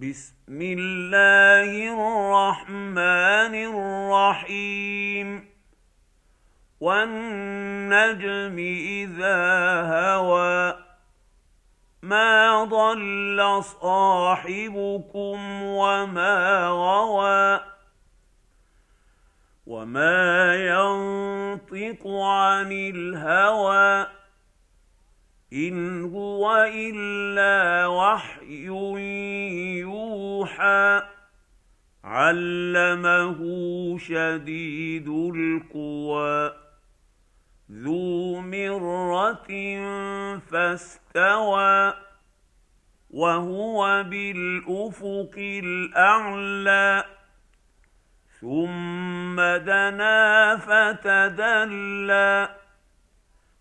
بسم الله الرحمن الرحيم والنجم اذا هوى ما ضل صاحبكم وما غوى وما ينطق عن الهوى ان هو الا وحي يوحى علمه شديد القوى ذو مره فاستوى وهو بالافق الاعلى ثم دنا فتدلى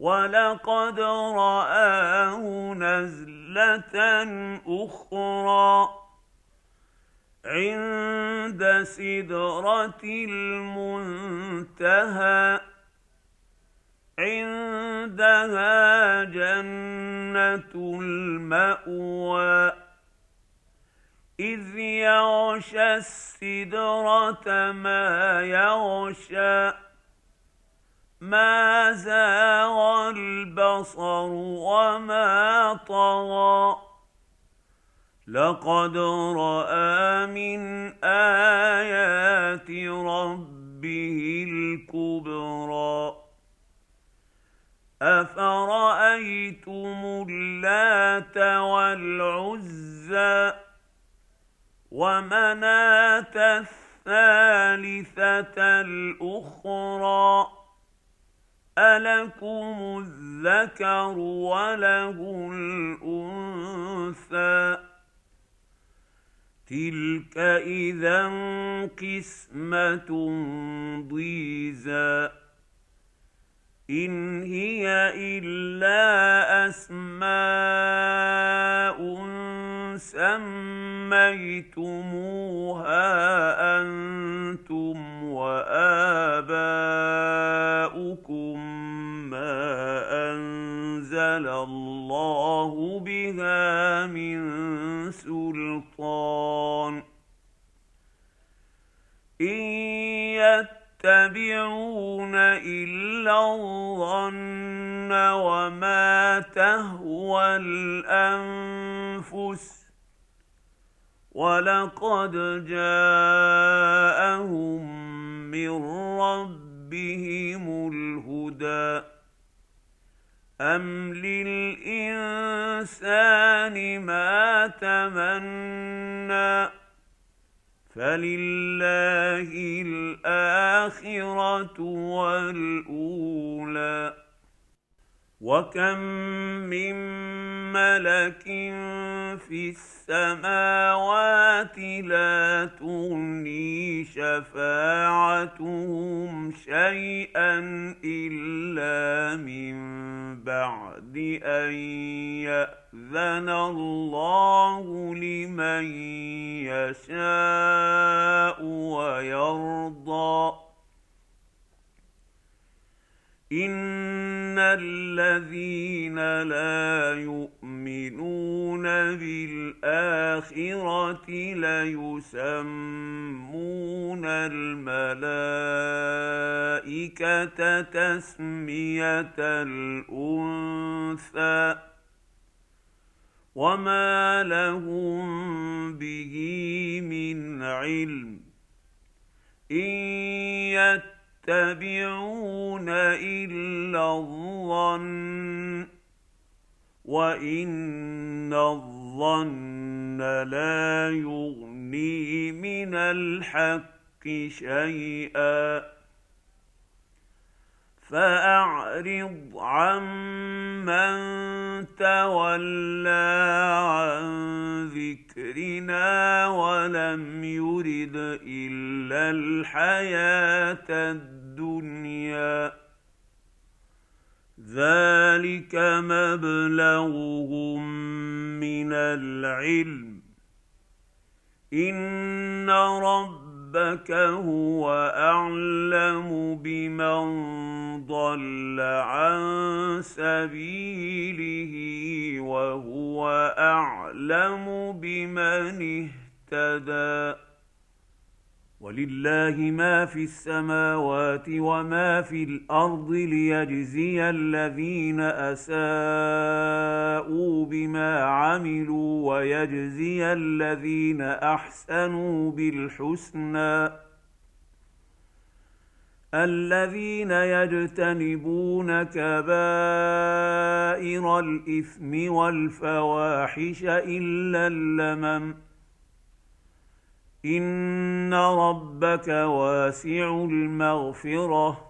ولقد راه نزله أخرى عند سدره المنتهى عندها جنه الماوى اذ يغشى السدره ما يغشى ما زاغ البصر وما طغى. لقد رأى من آيات ربه الكبرى. أفرأيتم اللات والعزى ومناة الثالثة الأخرى؟ الكم الذكر وله الانثى. تلك اذا قسمه ضيزى. ان هي الا اسماء سميتموها أنتم واباؤكم. يتبعون الا الظن وما تهوى الانفس ولقد جاءهم من ربهم الهدى ام للانسان ما تمنى فلله الاخره والاولى وكم من ملك في السماوات لا تغني شفاعتهم شيئا الا من بعد أن يأذن الله لمن يشاء ويرضى. الذين لا يؤمنون بالآخرة ليسمون الملائكة تسمية الأنثى وما لهم به من علم إن يتبعون إلا الظن وإن الظن لا يغني من الحق شيئا. فأعرض عمن تولى عن ذكرنا ولم يرد الا الحياة الدنيا ذلك مبلغهم من العلم ان ربك هو أعلم بمن ضل عن سبيله وهو أعلم بمن اهتدى. ولله ما في السماوات وما في الأرض ليجزي الذين أساءوا بما عملوا ويجزي الذين أحسنوا بالحسنى. الذين يجتنبون كبائر الإثم والفواحش إلا اللمم. إن ربك واسع المغفرة.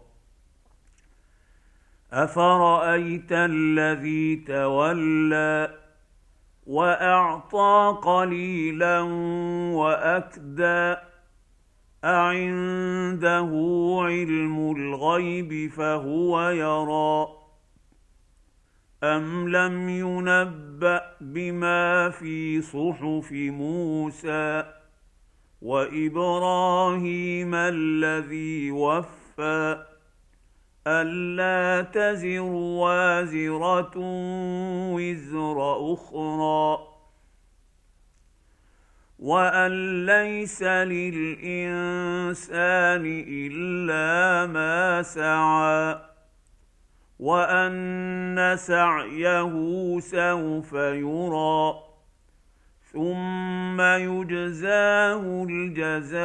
افرايت الذي تولى واعطى قليلا واكدى اعنده علم الغيب فهو يرى ام لم ينبا بما في صحف موسى وابراهيم الذي وفى الا تزر وازره وزر أخرى وان ليس للانسان الا ما سعى وان سعيه سوف يرى ثم يجزاه الجزاء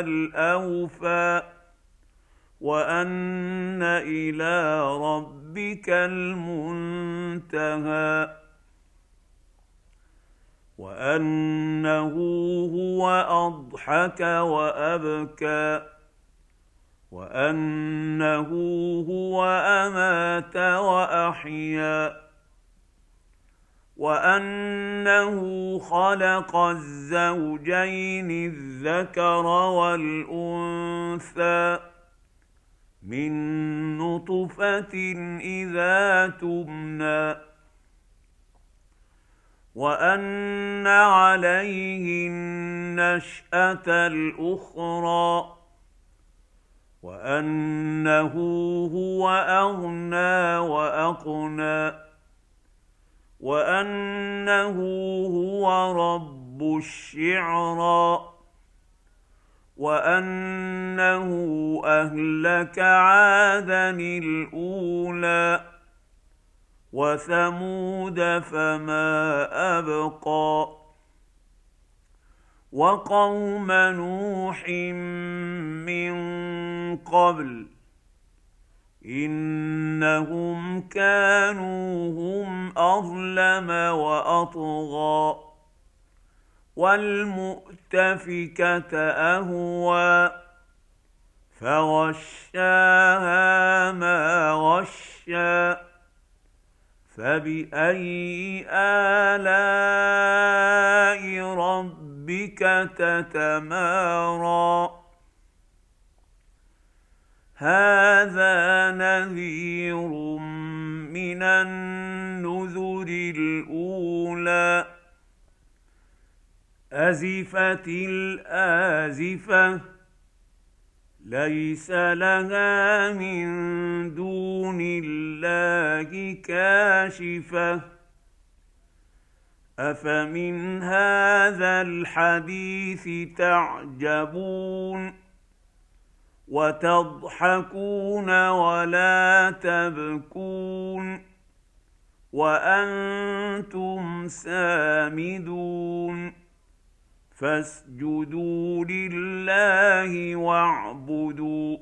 الاوفى وان إلى ربك المنتهى وانه هو اضحك وابكى وانه هو امات واحيا وانه خلق الزوجين الذكر والانثى من نطفة إذا تمنى وأن عليه النشأة الأخرى وأنه هو أغنى وأقنى وأنه هو رب الشعرى. وانه اهلك عادا الاولى وثمود فما ابقى وقوم نوح من قبل انهم كانوا هم اظلم واطغى والمؤتفكه أهوى فغشاها ما غشى فبأي آلاء ربك تتمارى؟ هذا نذير من النذر الأولى أزفت الآزفة ليس لها من دون الله كاشفة. أفمن هذا الحديث تعجبون وتضحكون ولا تبكون وأنتم سامدون؟ فاسجدوا لله واعبدوا